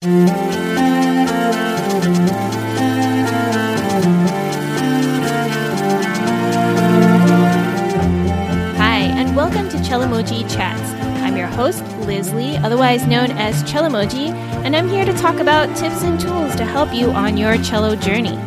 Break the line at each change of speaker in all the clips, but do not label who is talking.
Hi, and welcome to Cellomoji Chats. I'm your host, Liz Lee, otherwise known as Cellomoji, and I'm here to talk about tips and tools to help you on your cello journey.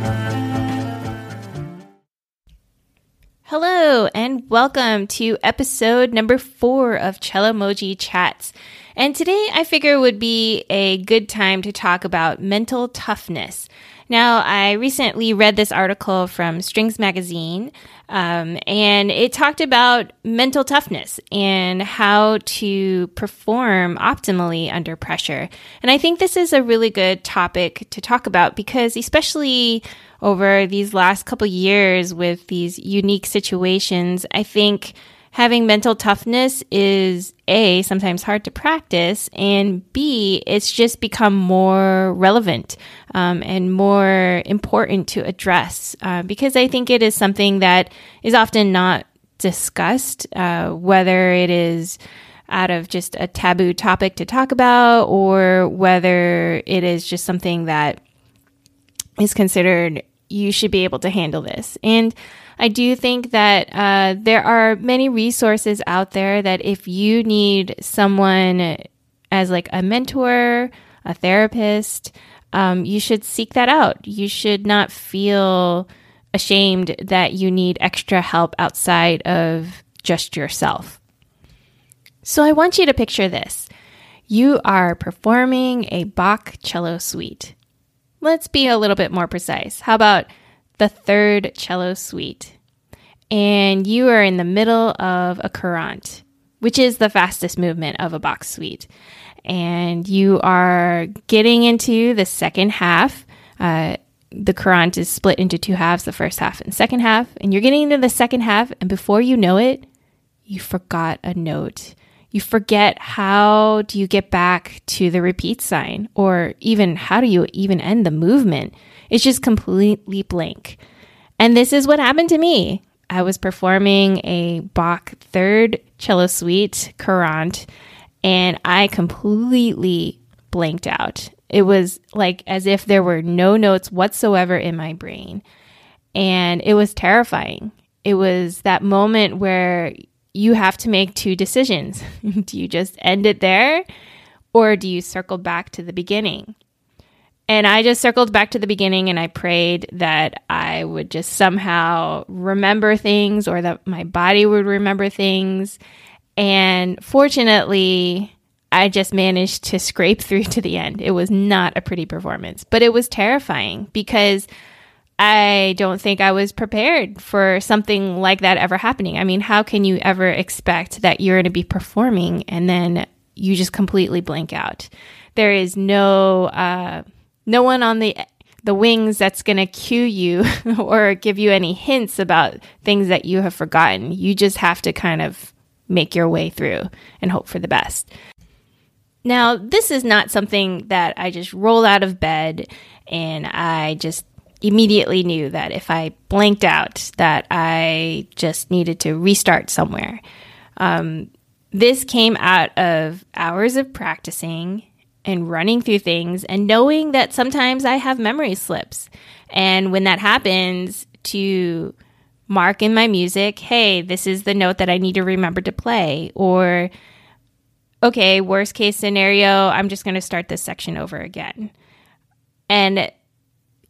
Hello, and welcome to episode number four of Cellomoji Chats. And today I figure would be a good time to talk about mental toughness. Now, I recently read this article from Strings Magazine, um, and it talked about mental toughness and how to perform optimally under pressure. And I think this is a really good topic to talk about because, especially over these last couple years with these unique situations, I think having mental toughness is A, sometimes hard to practice, and B, it's just become more relevant um, and more important to address uh, because I think it is something that is often not discussed, uh, whether it is out of just a taboo topic to talk about or whether it is just something that is considered you should be able to handle this. And I do think that uh, there are many resources out there that if you need someone as like a mentor, a therapist, um, you should seek that out. You should not feel ashamed that you need extra help outside of just yourself. So I want you to picture this. You are performing a Bach cello suite. Let's be a little bit more precise. How about the third cello suite? And you are in the middle of a courante, which is the fastest movement of a Bach suite. And you are getting into the second half. Uh, the courante is split into two halves, the first half and second half. And you're getting into the second half, and before you know it, you forgot a note you forget how do you get back to the repeat sign or even how do you even end the movement? It's just completely blank. And this is what happened to me. I was performing a Bach third cello suite courante and I completely blanked out. It was like as if there were no notes whatsoever in my brain. And it was terrifying. It was that moment where you have to make two decisions. do you just end it there or do you circle back to the beginning? And I just circled back to the beginning and I prayed that I would just somehow remember things or that my body would remember things. And fortunately, I just managed to scrape through to the end. It was not a pretty performance, but it was terrifying because I don't think I was prepared for something like that ever happening. I mean, how can you ever expect that you're going to be performing and then you just completely blank out? There is no uh, no one on the the wings that's going to cue you or give you any hints about things that you have forgotten. You just have to kind of make your way through and hope for the best. Now, this is not something that I just roll out of bed and I just immediately knew that if I blanked out, that I just needed to restart somewhere. Um, this came out of hours of practicing and running through things and knowing that sometimes I have memory slips. And when that happens, to mark in my music, hey, this is the note that I need to remember to play. Or, okay, worst case scenario, I'm just going to start this section over again. And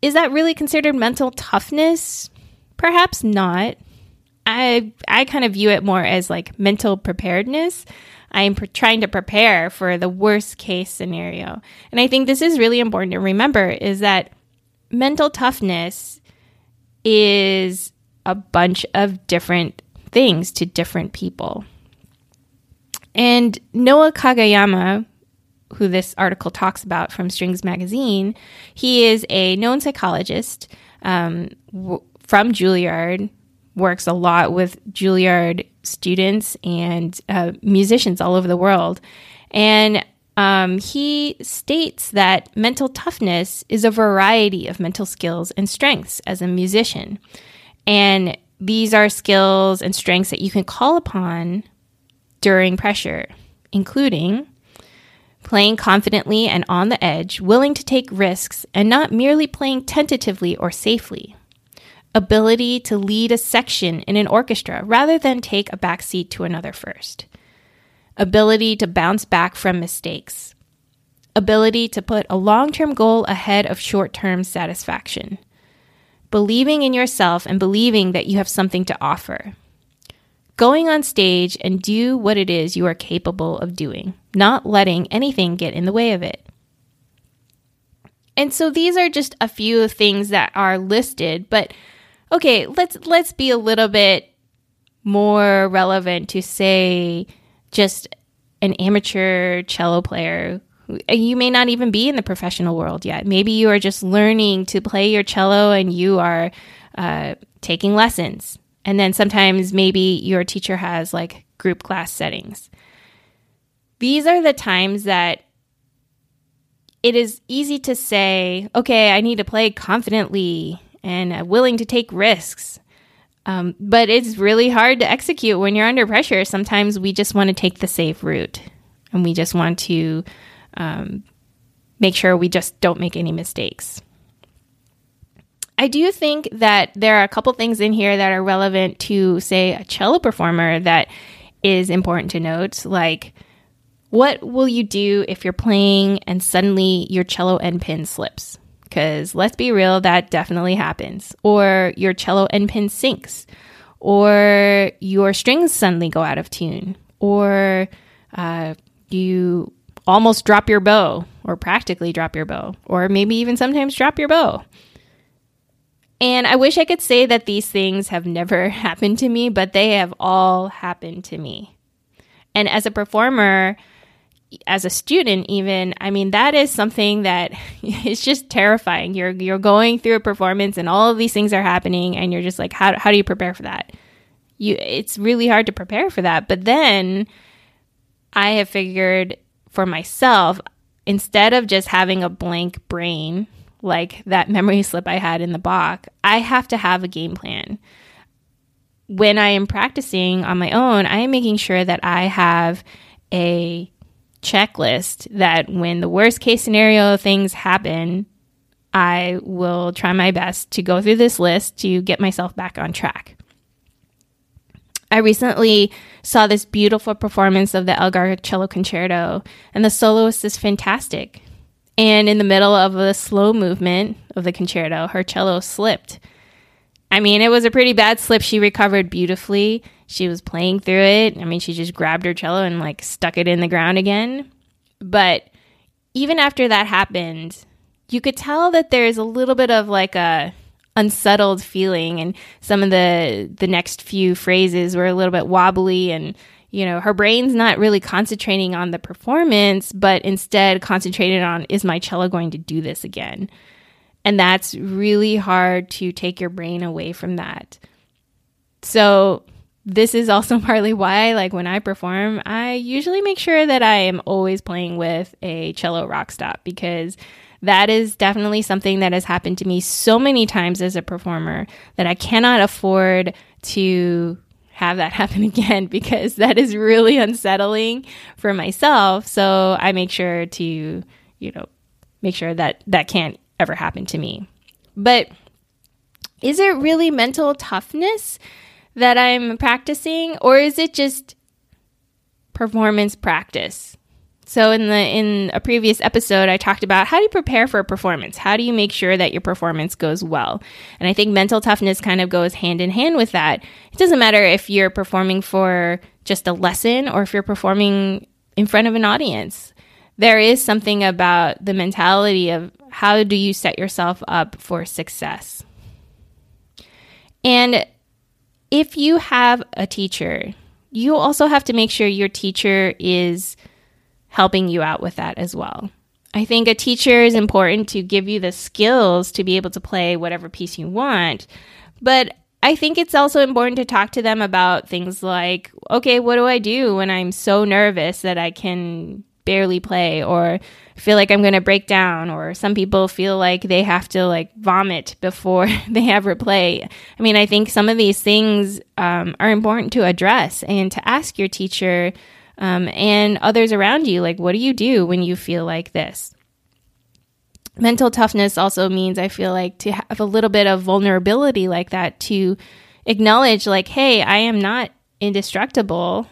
is that really considered mental toughness? Perhaps not. I I kind of view it more as like mental preparedness. I am trying to prepare for the worst case scenario. And I think this is really important to remember is that mental toughness is a bunch of different things to different people. And Noa Kageyama, who this article talks about from Strings Magazine, he is a known psychologist um, w- from Juilliard, works a lot with Juilliard students and uh, musicians all over the world. And um, he states that mental toughness is a variety of mental skills and strengths as a musician. And these are skills and strengths that you can call upon during pressure, including playing confidently and on the edge, willing to take risks, and not merely playing tentatively or safely. Ability to lead a section in an orchestra rather than take a backseat to another first. Ability to bounce back from mistakes. Ability to put a long term goal ahead of short term satisfaction. Believing in yourself and believing that you have something to offer going on stage and do what it is you are capable of doing, not letting anything get in the way of it. And so these are just a few things that are listed, but okay, let's let's be a little bit more relevant to say just an amateur cello player. You may not even be in the professional world yet. Maybe you are just learning to play your cello and you are uh, taking lessons. And then sometimes maybe your teacher has like group class settings. These are the times that it is easy to say, okay, I need to play confidently and willing to take risks. Um, but it's really hard to execute when you're under pressure. Sometimes we just want to take the safe route and we just want to um, make sure we just don't make any mistakes. I do think that there are a couple things in here that are relevant to, say, a cello performer that is important to note. Like, what will you do if you're playing and suddenly your cello end pin slips? Because let's be real, that definitely happens. Or your cello end pin sinks, or your strings suddenly go out of tune, or uh, you almost drop your bow, or practically drop your bow, or maybe even sometimes drop your bow. And I wish I could say that these things have never happened to me, but they have all happened to me. And as a performer, as a student even, I mean that is something that is just terrifying. You're you're going through a performance and all of these things are happening and you're just like how how do you prepare for that? You it's really hard to prepare for that. But then I have figured for myself instead of just having a blank brain like that memory slip I had in the Bach I have to have a game plan. When I am practicing on my own, I am making sure that I have a checklist that when the worst case scenario things happen, I will try my best to go through this list to get myself back on track. I recently saw this beautiful performance of the Elgar Cello Concerto, and the soloist is fantastic. And in the middle of a slow movement of the concerto, her cello slipped. I mean, it was a pretty bad slip. She recovered beautifully. She was playing through it. I mean, she just grabbed her cello and like stuck it in the ground again. But even after that happened, you could tell that there's a little bit of like a unsettled feeling and some of the the next few phrases were a little bit wobbly and you know, her brain's not really concentrating on the performance, but instead concentrated on, is my cello going to do this again? And that's really hard to take your brain away from that. So, this is also partly why, like, when I perform, I usually make sure that I am always playing with a cello rock stop because that is definitely something that has happened to me so many times as a performer that I cannot afford to have that happen again because that is really unsettling for myself. So I make sure to, you know, make sure that that can't ever happen to me. But is it really mental toughness that I'm practicing or is it just performance practice? So in the in a previous episode I talked about how do you prepare for a performance? How do you make sure that your performance goes well? And I think mental toughness kind of goes hand in hand with that. It doesn't matter if you're performing for just a lesson or if you're performing in front of an audience. There is something about the mentality of how do you set yourself up for success? And if you have a teacher, you also have to make sure your teacher is helping you out with that as well. I think a teacher is important to give you the skills to be able to play whatever piece you want, but I think it's also important to talk to them about things like, okay, what do I do when I'm so nervous that I can barely play or feel like I'm going to break down or some people feel like they have to like vomit before they ever play. I mean, I think some of these things um, are important to address and to ask your teacher um, and others around you. Like, what do you do when you feel like this? Mental toughness also means I feel like to have a little bit of vulnerability like that to acknowledge, like, hey, I am not indestructible,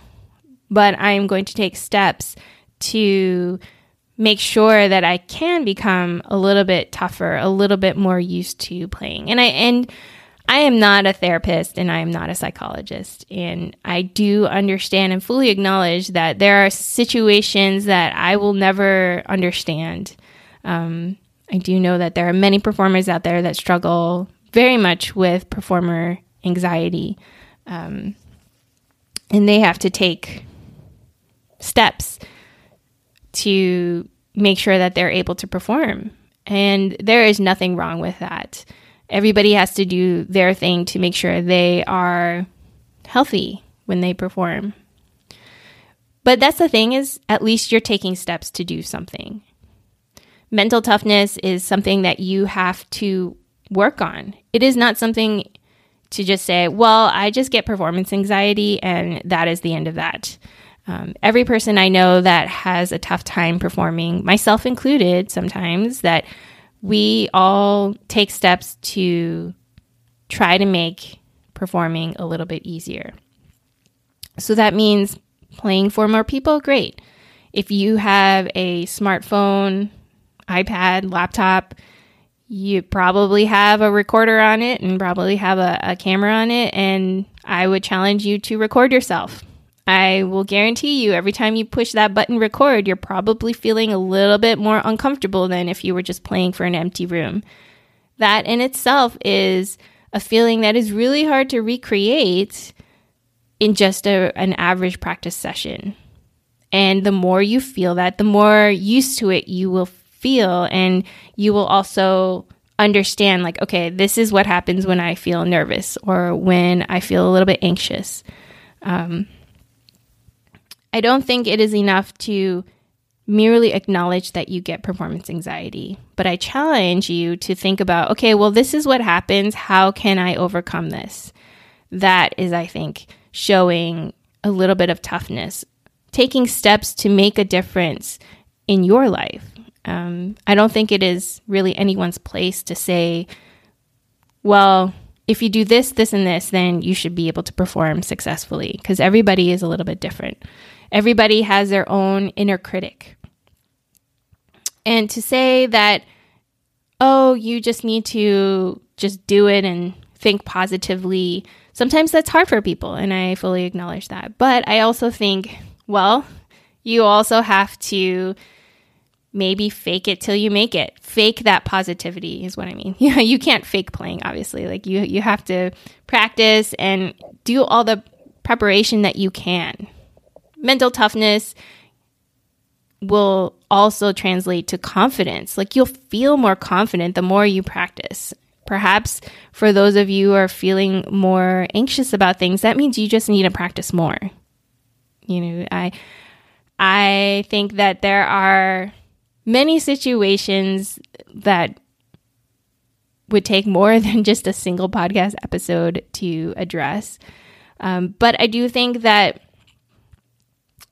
but I am going to take steps to make sure that I can become a little bit tougher, a little bit more used to playing. And I and I am not a therapist and I am not a psychologist. And I do understand and fully acknowledge that there are situations that I will never understand. Um, I do know that there are many performers out there that struggle very much with performer anxiety. Um, and they have to take steps to make sure that they're able to perform. And there is nothing wrong with that everybody has to do their thing to make sure they are healthy when they perform. But that's the thing is at least you're taking steps to do something. Mental toughness is something that you have to work on. It is not something to just say, well, I just get performance anxiety and that is the end of that. Um, every person I know that has a tough time performing, myself included, sometimes that we all take steps to try to make performing a little bit easier. So that means playing for more people, great. If you have a smartphone, iPad, laptop, you probably have a recorder on it and probably have a, a camera on it. And I would challenge you to record yourself. I will guarantee you every time you push that button record, you're probably feeling a little bit more uncomfortable than if you were just playing for an empty room. That in itself is a feeling that is really hard to recreate in just a, an average practice session. And the more you feel that, the more used to it you will feel. And you will also understand, like, okay, this is what happens when I feel nervous or when I feel a little bit anxious. Um, I don't think it is enough to merely acknowledge that you get performance anxiety, but I challenge you to think about okay, well, this is what happens. How can I overcome this? That is, I think, showing a little bit of toughness, taking steps to make a difference in your life. Um, I don't think it is really anyone's place to say, well, if you do this, this, and this, then you should be able to perform successfully because everybody is a little bit different. Everybody has their own inner critic. And to say that, oh, you just need to just do it and think positively, sometimes that's hard for people. And I fully acknowledge that. But I also think, well, you also have to maybe fake it till you make it. Fake that positivity is what I mean. You you can't fake playing obviously. Like you you have to practice and do all the preparation that you can mental toughness will also translate to confidence. Like you'll feel more confident the more you practice. Perhaps for those of you who are feeling more anxious about things, that means you just need to practice more. You know, I I think that there are many situations that would take more than just a single podcast episode to address. Um, but I do think that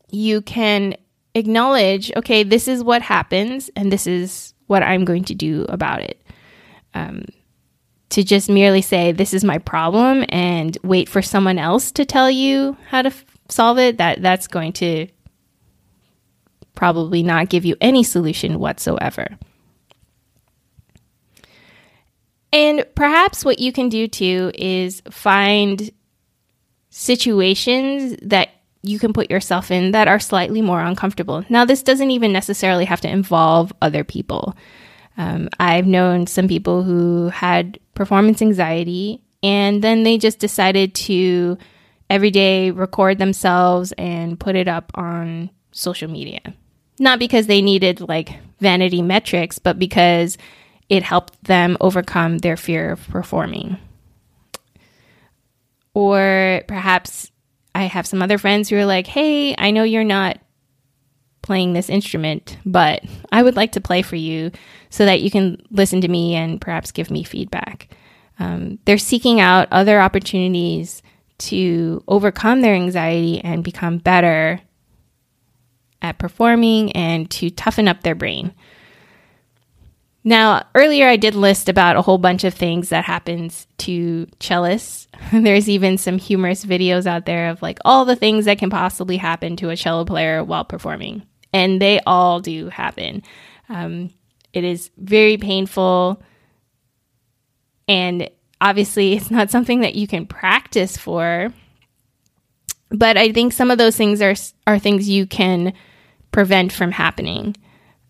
you can acknowledge, okay, this is what happens, and this is what I'm going to do about it. Um, to just merely say, this is my problem, and wait for someone else to tell you how to f- solve it, that, that's going to probably not give you any solution whatsoever. And perhaps what you can do too is find situations that you can put yourself in that are slightly more uncomfortable. Now, this doesn't even necessarily have to involve other people. Um, I've known some people who had performance anxiety and then they just decided to every day record themselves and put it up on social media. Not because they needed like vanity metrics, but because it helped them overcome their fear of performing. Or perhaps I have some other friends who are like, hey, I know you're not playing this instrument, but I would like to play for you so that you can listen to me and perhaps give me feedback. Um, they're seeking out other opportunities to overcome their anxiety and become better at performing and to toughen up their brain. Now, earlier I did list about a whole bunch of things that happens to cellists. There's even some humorous videos out there of like all the things that can possibly happen to a cello player while performing. And they all do happen. Um, it is very painful. And obviously, it's not something that you can practice for. But I think some of those things are, are things you can prevent from happening.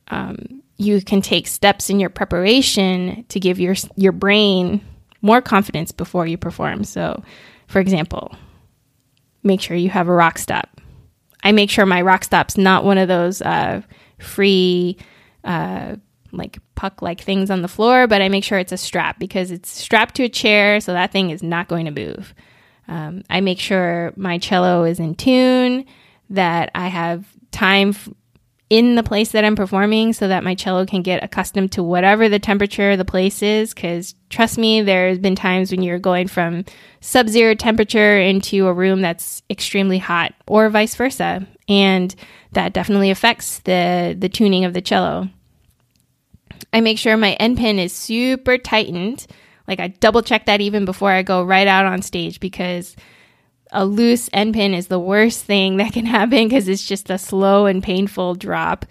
Um, you can take steps in your preparation to give your your brain more confidence before you perform. So, for example, make sure you have a rock stop. I make sure my rock stop's not one of those uh, free, uh, like puck like things on the floor, but I make sure it's a strap because it's strapped to a chair, so that thing is not going to move. Um, I make sure my cello is in tune, that I have time f- in the place that I'm performing so that my cello can get accustomed to whatever the temperature of the place is. Because trust me, there's been times when you're going from sub zero temperature into a room that's extremely hot, or vice versa. And that definitely affects the, the tuning of the cello. I make sure my end pin is super tightened. Like I double check that even before I go right out on stage because a loose end pin is the worst thing that can happen because it's just a slow and painful drop.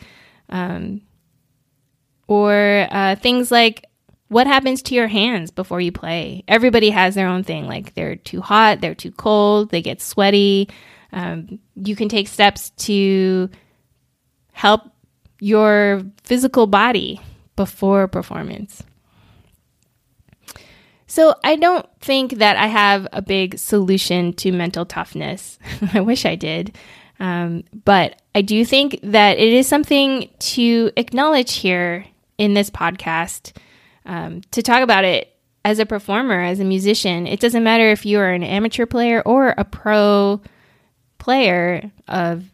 Um, or uh, things like what happens to your hands before you play. Everybody has their own thing. Like they're too hot, they're too cold, they get sweaty. Um, you can take steps to help your physical body before performance. So I don't think that I have a big solution to mental toughness. I wish I did. Um, but I do think that it is something to acknowledge here in this podcast um, to talk about it as a performer, as a musician. It doesn't matter if you are an amateur player or a pro player of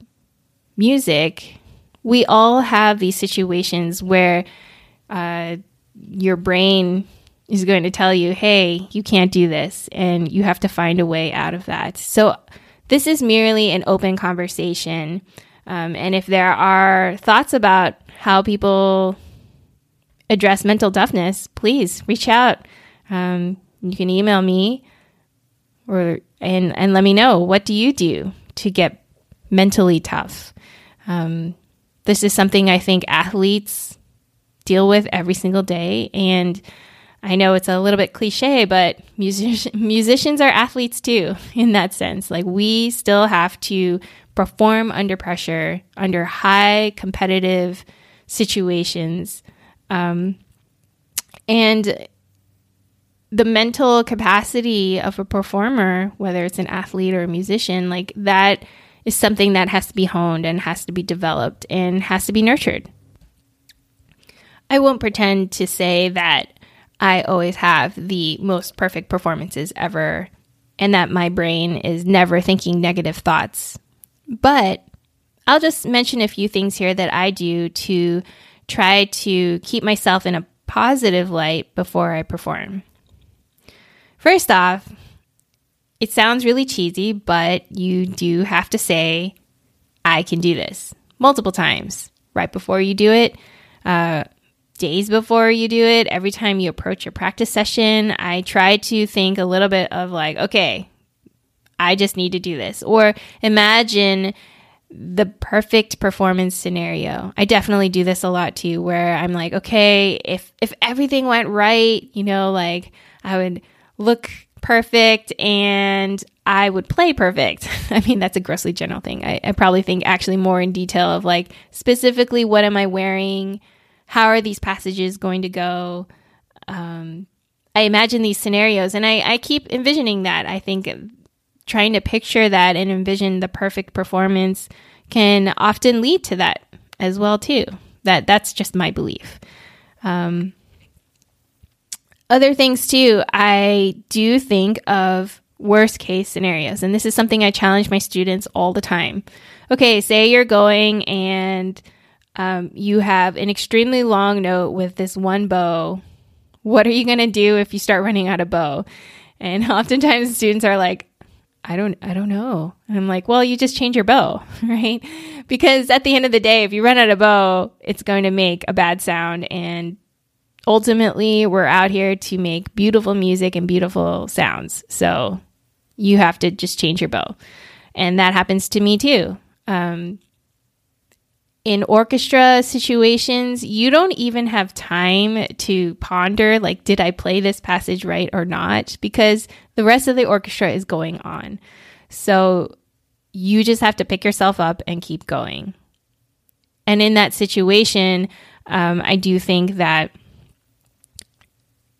music. We all have these situations where uh, your brain is going to tell you, hey, you can't do this, and you have to find a way out of that. So, this is merely an open conversation. Um, and if there are thoughts about how people address mental toughness, please reach out. Um, you can email me or and and let me know what do you do to get mentally tough. Um, this is something I think athletes deal with every single day, and I know it's a little bit cliche, but music- musicians are athletes too, in that sense. Like, we still have to perform under pressure, under high competitive situations. Um, and the mental capacity of a performer, whether it's an athlete or a musician, like that is something that has to be honed and has to be developed and has to be nurtured. I won't pretend to say that I always have the most perfect performances ever and that my brain is never thinking negative thoughts. But I'll just mention a few things here that I do to try to keep myself in a positive light before I perform. First off, it sounds really cheesy, but you do have to say, I can do this multiple times right before you do it. Uh, days before you do it, every time you approach your practice session, I try to think a little bit of like, okay, I just need to do this. Or imagine the perfect performance scenario. I definitely do this a lot too where I'm like, okay, if if everything went right, you know, like I would look perfect and I would play perfect. I mean, that's a grossly general thing. I, I probably think actually more in detail of like specifically what am I wearing? How are these passages going to go? Um, I imagine these scenarios and I, I keep envisioning that. I think trying to picture that and envision the perfect performance can often lead to that as well too. That that's just my belief. Um, other things too, I do think of worst case scenarios, and this is something I challenge my students all the time. Okay, say you're going and um, you have an extremely long note with this one bow. What are you going to do if you start running out of bow? And oftentimes students are like, I don't I don't know. And I'm like, well, you just change your bow, right? Because at the end of the day, if you run out of bow, it's going to make a bad sound and ultimately we're out here to make beautiful music and beautiful sounds. So you have to just change your bow. And that happens to me too. Um, in orchestra situations, you don't even have time to ponder, like, did I play this passage right or not? Because the rest of the orchestra is going on. So you just have to pick yourself up and keep going. And in that situation, um, I do think that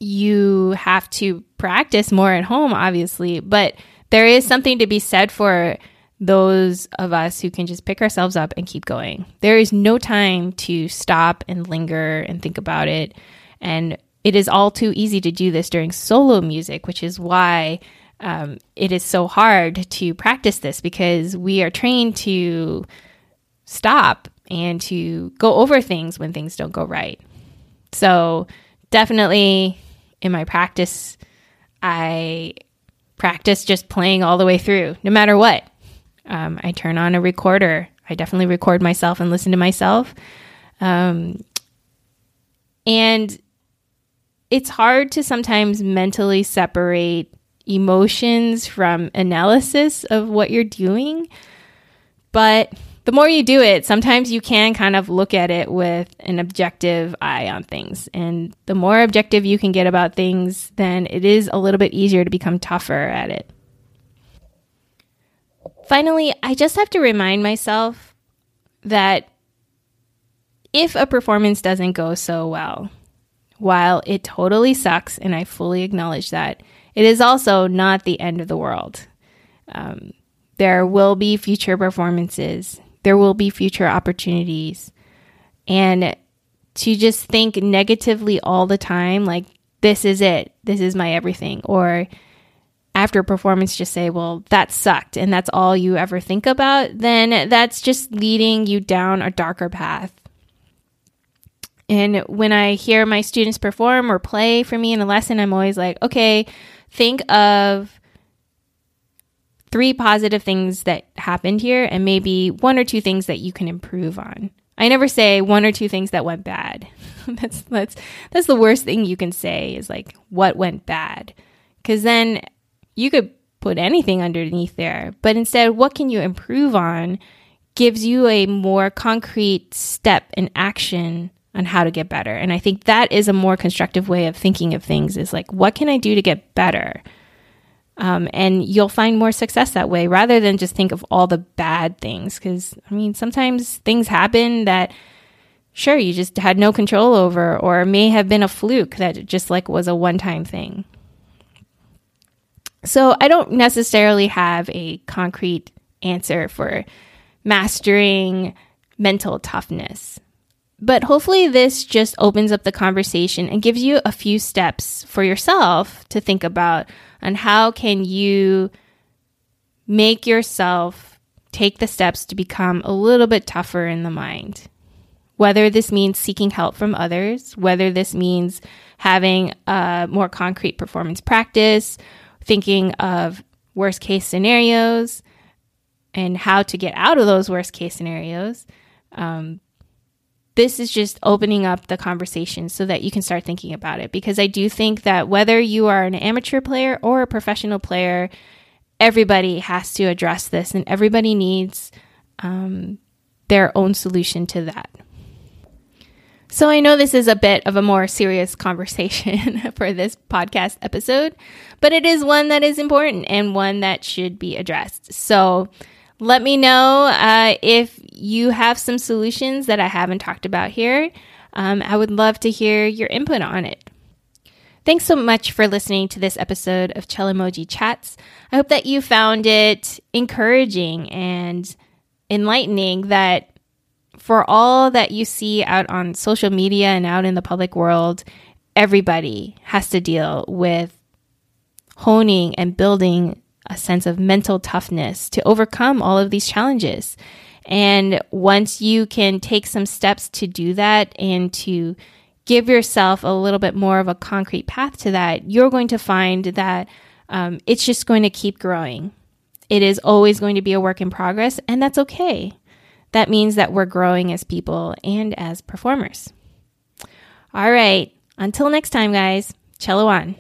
you have to practice more at home, obviously, but there is something to be said for those of us who can just pick ourselves up and keep going. There is no time to stop and linger and think about it. And it is all too easy to do this during solo music, which is why um, it is so hard to practice this because we are trained to stop and to go over things when things don't go right. So, definitely in my practice, I practice just playing all the way through, no matter what. Um, I turn on a recorder. I definitely record myself and listen to myself. Um, and it's hard to sometimes mentally separate emotions from analysis of what you're doing. But the more you do it, sometimes you can kind of look at it with an objective eye on things. And the more objective you can get about things, then it is a little bit easier to become tougher at it. Finally, I just have to remind myself that if a performance doesn't go so well, while it totally sucks, and I fully acknowledge that, it is also not the end of the world. Um, there will be future performances, there will be future opportunities. And to just think negatively all the time, like, this is it, this is my everything, or after a performance just say, well, that sucked, and that's all you ever think about, then that's just leading you down a darker path. And when I hear my students perform or play for me in a lesson, I'm always like, okay, think of three positive things that happened here and maybe one or two things that you can improve on. I never say one or two things that went bad. that's that's that's the worst thing you can say is like what went bad. Cuz then you could put anything underneath there, but instead, what can you improve on gives you a more concrete step and action on how to get better. And I think that is a more constructive way of thinking of things is like, what can I do to get better? Um, and you'll find more success that way rather than just think of all the bad things. Because, I mean, sometimes things happen that, sure, you just had no control over, or may have been a fluke that just like was a one time thing. So I don't necessarily have a concrete answer for mastering mental toughness. But hopefully, this just opens up the conversation and gives you a few steps for yourself to think about on how can you make yourself take the steps to become a little bit tougher in the mind. Whether this means seeking help from others, whether this means having a more concrete performance practice, thinking of worst case scenarios and how to get out of those worst case scenarios. Um, this is just opening up the conversation so that you can start thinking about it. Because I do think that whether you are an amateur player or a professional player, everybody has to address this and everybody needs um, their own solution to that. So I know this is a bit of a more serious conversation for this podcast episode, but it is one that is important and one that should be addressed. So let me know uh, if you have some solutions that I haven't talked about here. Um, I would love to hear your input on it. Thanks so much for listening to this episode of Cellomoji Chats. I hope that you found it encouraging and enlightening that for all that you see out on social media and out in the public world, everybody has to deal with honing and building a sense of mental toughness to overcome all of these challenges. And once you can take some steps to do that and to give yourself a little bit more of a concrete path to that, you're going to find that um, it's just going to keep growing. It is always going to be a work in progress, and that's okay. That means that we're growing as people and as performers. All right. Until next time, guys. Cello on.